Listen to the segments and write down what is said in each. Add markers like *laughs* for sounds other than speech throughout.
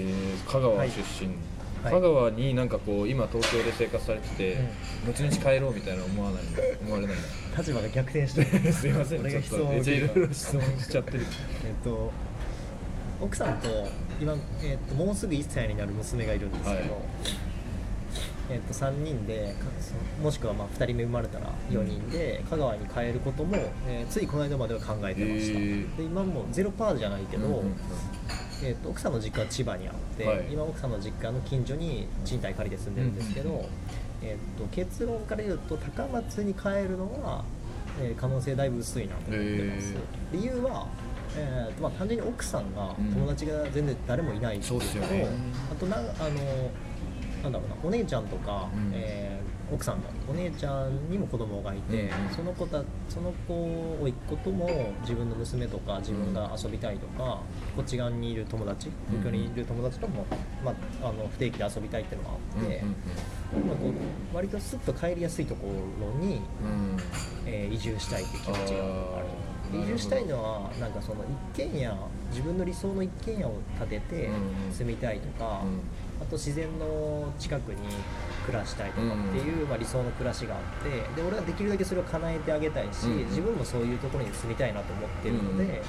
えー、香川出身、はい。香川になんかこう今東京で生活されてて、うん。後々帰ろうみたいな思わない *laughs* 思われない立場が逆転して。*laughs* すいません。俺がちょっと質問をめっちゃいろいろ質問しちゃってる。えっと奥さんと今、えっともうすぐ1歳になる娘がいるんですけど、はい。えっと3人でもしくはまあ2人目生まれたら4人で香川に帰ることも、えーついこの間までは考えてました、で今もゼロパーじゃないけど、えっと奥さんの実家は千葉にあって、はい。今奥さんの実家の近所に賃貸借りて住んでるんですけど、うんうん。えっと結論から言うと高松に帰るのは、えー可能性だいぶ薄いなと思ってます、理由は、えーとまあ、単純に奥さんがうん。友達が全然誰もいないんですけど、そうっすよね。あとなあのなんだろうなお姉ちゃんとか、うん。えー奥さんのお姉ちゃんにも子供がいて、うん。その子たその子を甥っ子とも自分の娘とか自分が遊びたいとか、こっち側にいる友達東京にいる友達とも、まあ、あの不定期で遊びたいっていうのがあって、うんまあ、こう割とスッと帰りやすいところに、えー移住したいっていう気持ちがある。移住したいのはなんかその一軒家自分の理想の一軒家を建ててうん。住みたいとか、うんあと自然の近くに暮らしたいとかっていう、まあ、理想の暮らしがあってで俺はできるだけそれを叶えてあげたいし、うん自分もそういうところに住みたいなと思ってるので、うんま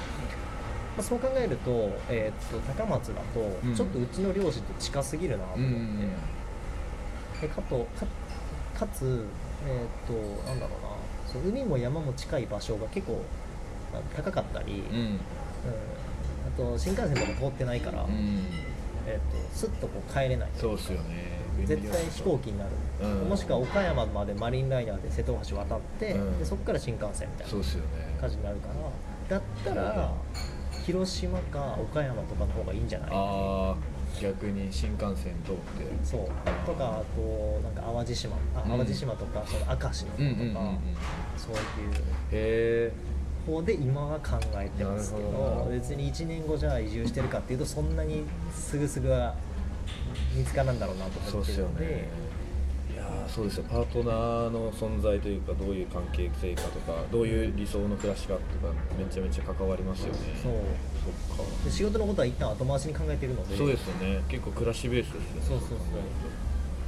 あ、そう考えると,、えーっと高松だとうん。ちょっとうちの両親と近すぎるなと思って。うん。でかとかかつ、えーっとなんだろうな。そう海も山も近い場所が結構まあ高かったり、うん。うん。あと新幹線とか通ってないから、うんえーっとスッとこう帰れない。そうっすよね。絶対飛行機になる、うん。もしくは岡山までマリンライナーで瀬戸大橋渡って、うん。でそこから新幹線みたいなそうっすよね。感じになるからだったら広島か岡山とかの方がいいんじゃない？ああ逆に新幹線通って。そう。とかあとなんか淡路島。あうん。淡路島とかその明石の方とか、うんうんうんうん。そういう。へえ方で今は考えてますけど別に1年後じゃあ移住してるかっていうとそんなにすぐすぐは見つからんだろうなとそうっすよ思ってるのでね。いやーそうですよ。パートナーの存在というかどういう関係性かとかどういう理想の暮らしかとかめちゃめちゃ関わりますよね。そう。そっか。で仕事のことは一旦後回しに考えてるので。そうですよね。結構暮らしベースですね。そうそうそう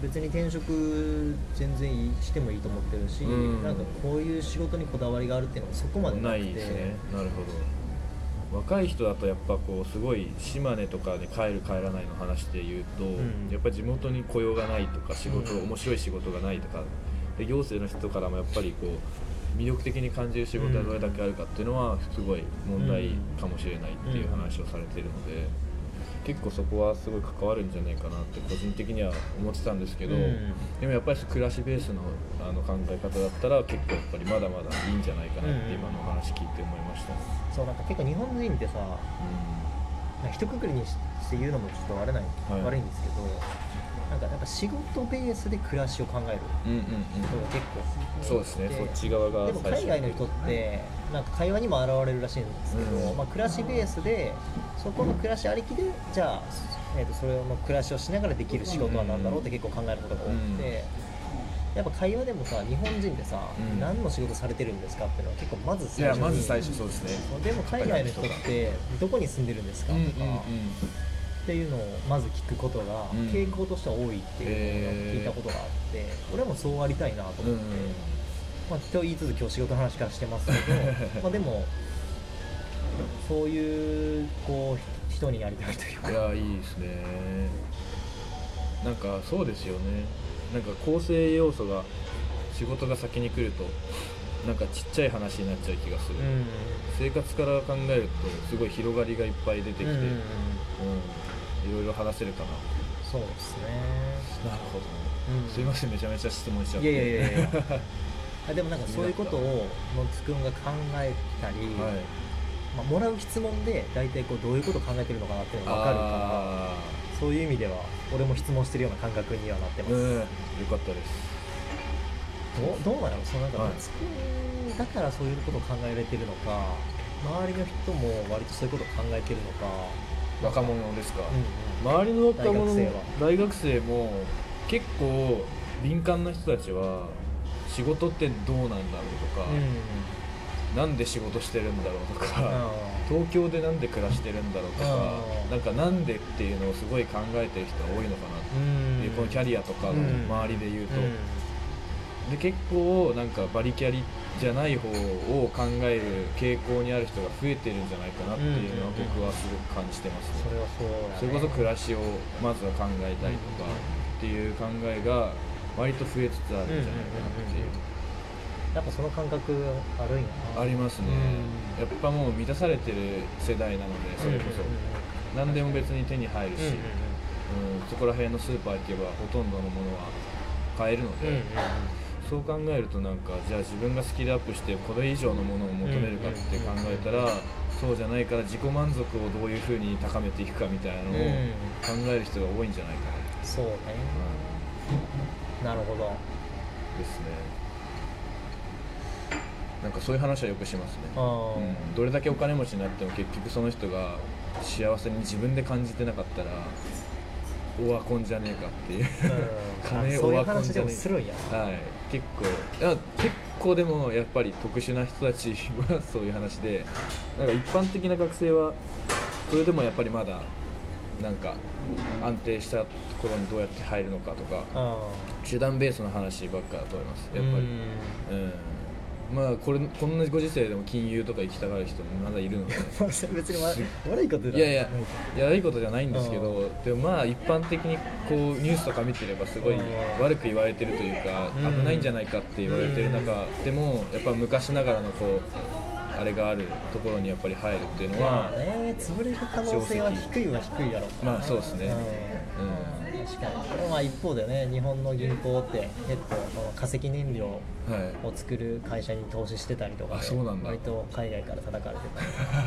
別に転職全然してもいいと思ってるし、うん。なんかこういう仕事にこだわりがあるっていうのもそこまでななくて。いですね。なるほど。若い人だとやっぱこうすごい島根とかで帰る帰らないの話で言うと、ん。やっぱ地元に雇用がないとか仕事、うん。面白い仕事がないとかで行政の人からもやっぱりこう魅力的に感じる仕事がどれだけあるかっていうのはすごい問題かもしれないっていう話をされているので、結構そこはすごい関わるんじゃないかなって個人的には思ってたんですけど、うん。でもやっぱり暮らしベースのあの考え方だったら結構やっぱりまだまだいいんじゃないかなって今のお話聞いて思いました。ね。そうなんか結構日本人ってさなんか一括りにして言うのもちょっと悪ない、はい。悪いんですけどなんかやっぱ仕事ベースで暮らしを考える。うんうんうん。人が結構そうですね。そっち側がでも海外の人ってなんか会話にも現れるらしいんですけど、うん。まあ、暮らしベースでそこの暮らしありきでじゃあ、えー、とそれの暮らしをしながらできる仕事は何だろうって結構考えることが多くて、やっぱ会話でもさ日本人ってさ、うん。何の仕事されてるんですかっていうのは結構まずいや最初に。まず最初そうですね。でも海外の人ってどこに住んでるんですかとか、っていうのをまず聞くことがうん。傾向としては多いっていうのを聞いたことがあって、俺もそうありたいなと思って、まあ、と言いつつ今日仕事の話からしてますけど *laughs* まあでもそういうこう人になりたいというか。いやいいですね。なんかそうですよね。なんか構成要素が仕事が先に来るとなんかちっちゃい話になっちゃう気がする、うん生活から考えるとすごい広がりがいっぱい出てきて、うん。うんいろいろ話せるかな。そうですね。なるほど、うん。すいませんめちゃめちゃ質問しちゃって。いやいやいやいや。あでもなんか *laughs* そういうことをのつくんが考えたり、はい。まあ、もらう質問で大体こうどういうことを考えてるのかなっていうのが分かるからあそういう意味では俺も質問してるような感覚にはなってます、ーうん。よかったです。どうどうなの？そのなんかはい。夏くんだからそういうことを考えられてるのか周りの人も割とそういうことを考えてるのか若者ですか、周りの若者も大学大学生も結構敏感な人たちは仕事ってどうなんだろうとか、うんなんで仕事してるんだろうとか、東京でなんで暮らしてるんだろうとかなんかなんでっていうのをすごい考えてる人が多いのかなうんっていうこのキャリアとかの周りで言うと、うんで結構なんかバリキャリじゃない方を考える傾向にある人が増えてるんじゃないかなっていうのは僕はすごく感じてますね、それはそうそれこそ暮らしをまずは考えたりとかっていう考えが割と増えつつあるんじゃないかなっていう、やっぱその感覚あるんやな。ありますね、うん。やっぱもう満たされてる世代なのでそれこそ、何でも別に手に入るし、うん。そこら辺のスーパー行けばほとんどのものは買えるので、うんうんうんそう考えるとなんかじゃあ自分がスキルアップしてこれ以上のものを求めるかって考えたら、そうじゃないから自己満足をどういうふうに高めていくかみたいなのを考える人が多いんじゃないかな、そうね。なるほど。ですね。なんかそういう話はよくしますね、うん、どれだけお金持ちになっても結局その人が幸せに自分で感じてなかったらオワコンじゃねえかっていう。金オワコンじゃねえ。はい。結構。いや結構でもやっぱり特殊な人たちはそういう話でなんか一般的な学生はそれでもやっぱりまだなんか安定したところにどうやって入るのかとかあ手段ベースの話ばっかだと思います。やっぱり。うん。うんまあこれこんなご時世でも金融とか行きたがる人もまだいるので。*laughs* 別に悪悪いことい。やいやいや悪いことじゃないんですけどでもまあ一般的にこうニュースとか見てればすごいうん。悪く言われてるというかうん。危ないんじゃないかって言われてる中でもやっぱ昔ながらのこうあれがあるところにやっぱり入るっていうのまはあね潰れる可能性は低いは低いやろうまあそうですね。うん。うん確かに。まあ一方でね日本の銀行って結構その化石燃料はい。を作る会社に投資してたりとかであそうなんだ。割と海外から叩かれてた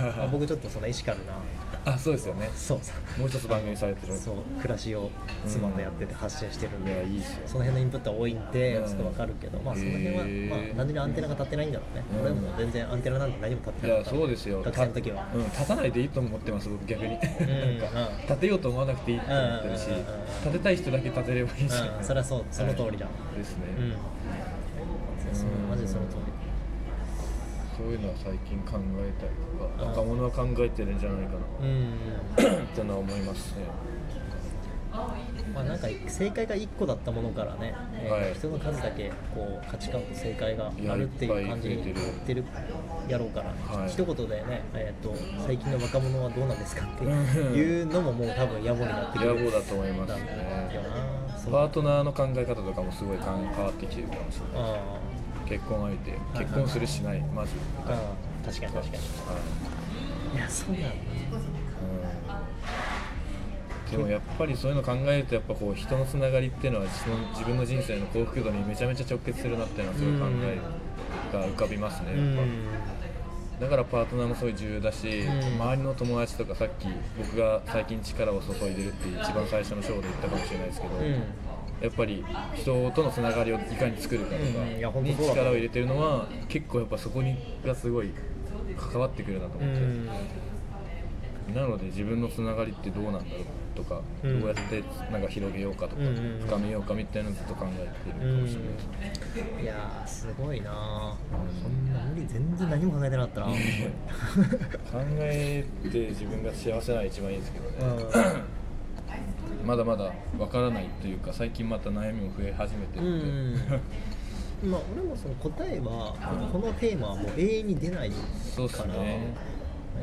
り *laughs* まあ僕ちょっとそのエシカルなあそうですよね。そう。もう一つ番組されてる。そう。暮らしを妻とやってて発信してるんで、いやいいっすよ。その辺のインプットは多いんで、うん。ちょっとわかるけど、まあ、その辺は、まあ、何にアンテナが立ってないんだろうね、うん。俺も全然アンテナなんて何も立ってなかった。そうですよ。学生の時は、うん、立たないでいいと思ってます僕逆に。*laughs* なんかうん。立てようと思わなくていいと思ってるしうんうんうんうん立てたい人だけ立てればいいし、うん、それはそうその通りだ、はいですね、うん。そうマジでその通りそういうのは最近考えたりとうんか若者は考えてるんじゃないかうんな *coughs* ってのは思いますね。まあなんか正解が1個だったものからね、えーはい。人の数だけこう価値観と正解があるっていう感じにいやいってるやろうから、はい。一言でね、えー、と最近の若者はどうなんですかってうん *laughs* いうのももう多分野暮になってくる野暮だと思いますね。パートナーの考え方とかもすごい変わってきてるかもしれない。あ結婚相手結婚するしないまず。確かに確かに。はい。いやそうだ。うん。でもやっぱりそういうの考えるとやっぱこう人のつながりっていうのはその自分の人生の幸福度にめちゃめちゃ直結するなっていうのはすごい考えが浮かびますね、うんやっぱ。だからパートナーもすごい重要だし、うん。周りの友達とかさっき僕が最近力を注いでるって一番最初のショーで言ったかもしれないですけど、うんやっぱり人とのつながりをいかに作るかとかに力を入れてるのは結構やっぱそこにがすごい関わってくるなとう思って、ん。なので自分のつながりってどうなんだろうとか、うん。どうやってなんか広げようかとか、うんうんうん。深めようかみたいなのをずっと考えてるかもしれない。ですね、いやーすごいなそんな無理全然何も考えてなかったな。*laughs* 考えて自分が幸せなら一番いいですけどね、うんまだまだわからないというか最近また悩みも増え始めてうるんで、ん *laughs* まあ俺もその答えはこのテーマはもう永遠に出ないから、ね。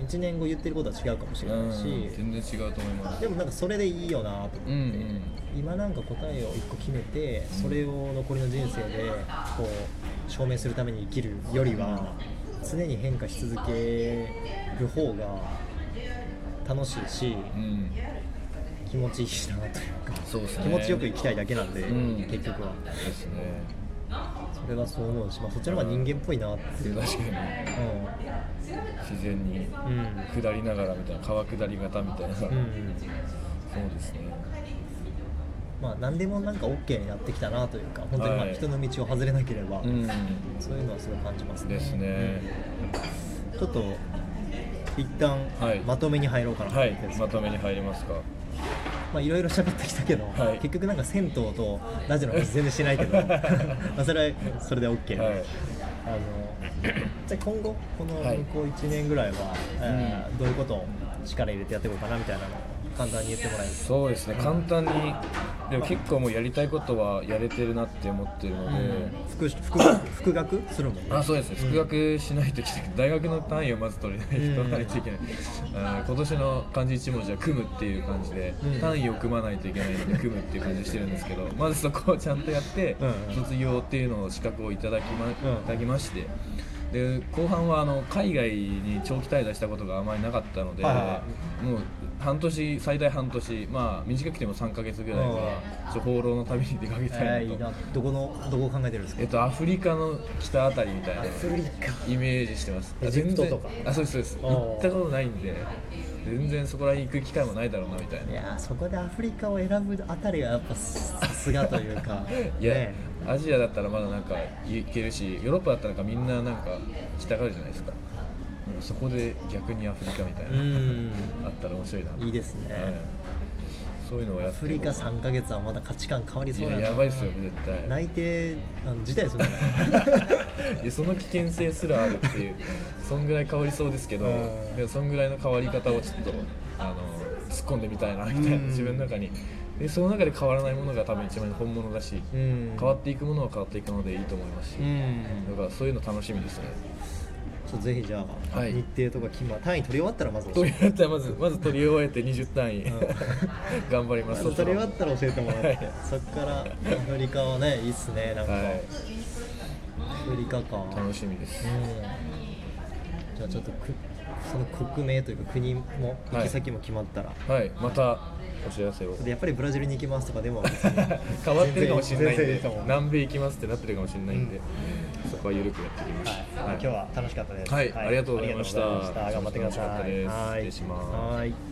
1年後言ってることは違うかもしれうんないし、全然違うと思います。でもなんかそれでいいよなと思って、うんうん。今なんか答えを1個決めてそれを残りの人生でこう証明するために生きるよりは常に変化し続ける方が楽しいしうん気持ちいいしなというかそうですね。気持ちよく生きたいだけなんで、うん。結局は。ですね。それはそう思うし、まあ、そっちの方が人間っぽいなっていう、うん、確かに。自然にうん。下りながらみたいな川下り型みたいな、そううん。ですね。まあ何でもなんか OK になってきたなというか本当にまあはい。人の道を外れなければ、うん。そういうのはすごい感じますね。ですね。うんちょっと一旦はい。まとめに入ろうかなとはい思ってですまとめに入りますかまあいろいろ喋ってきたけど、はい。結局なんか銭湯とラジオの話全然してないけど *laughs* まあそれはそれで OK で、はい。あのじゃあ今後このはい。向こう1年ぐらいは、えーうん。どういうことを力入れてやっていこうかなみたいなの。を簡単に言ってもらえると。そうですね。簡単にでも結構もうやりたいことはやれてるなって思ってるので、復復学復学？するもんねあそうですね、うん。復学しないといけない、大学の単位をまず取れないと取らないといけない、あー今年の漢字一文字は組むっていう感じで、うん。単位を組まないといけないので、組むっていう感じでしてるんですけど、まずそこをちゃんとやって、うん。うん卒業っていうのを資格をいただきま,、ん。いただきまして。で後半はあの海外に長期滞在したことがあまりなかったので、はいはもう半年最大半年まあ短くても3か月ぐらいはちょ放浪の旅に出かけたいなと。どこのどこを考えてるんですか？えっと、アフリカの北あたりみたいなアフリカ。イメージしてます。エジプトとか？あそうですそうです。行ったことないんで全然そこら辺行く機会もないだろうなみたいな。いやーそこでアフリカを選ぶあたりはやっぱさすがというか。*laughs* いや、ね。アジアだったらまだなんか行けるしヨーロッパだったらなんかみんななんか来たがるじゃないですか。うんそこで逆にアフリカみたいな、うん。あったら面白いな。いいいですね、はいそういうのをやアフリカ3か月はまだ価値観変わりそうなややばいっすよ絶対。内定あの辞退する *laughs* その危険性すらあるっていうそんぐらい変わりそうですけどうん。でもそんぐらいの変わり方をちょっとあの突っ込んでみたいなみたいなうん。自分の中に。でその中で変わらないものが多分一番本物だしうん。変わっていくものは変わっていくのでいいと思いますし。うん。だからそういうの楽しみですねちょっとぜひじゃあ、はい。日程とか決ま単位取り終わったらまず教とえて。いうやったらまずまず取り終えて20単位。*laughs* 頑張ります。取り終わったら教えてもらって、はい。そっからアフリカはねいいっすねなんか、はい。アフリカか。楽しみです。うん。じゃあちょっとくその国名というか国も行き先も決まったら、はい。またお知らせを。でやっぱりブラジルに行きますとかでも *laughs* 変わってるかもしれないんで。南米行きますってなってるかもしれないんで、そこは緩くやっていきます、はい、今日は楽しかったです。はいありがとうございました頑張ってください。失礼しますはい。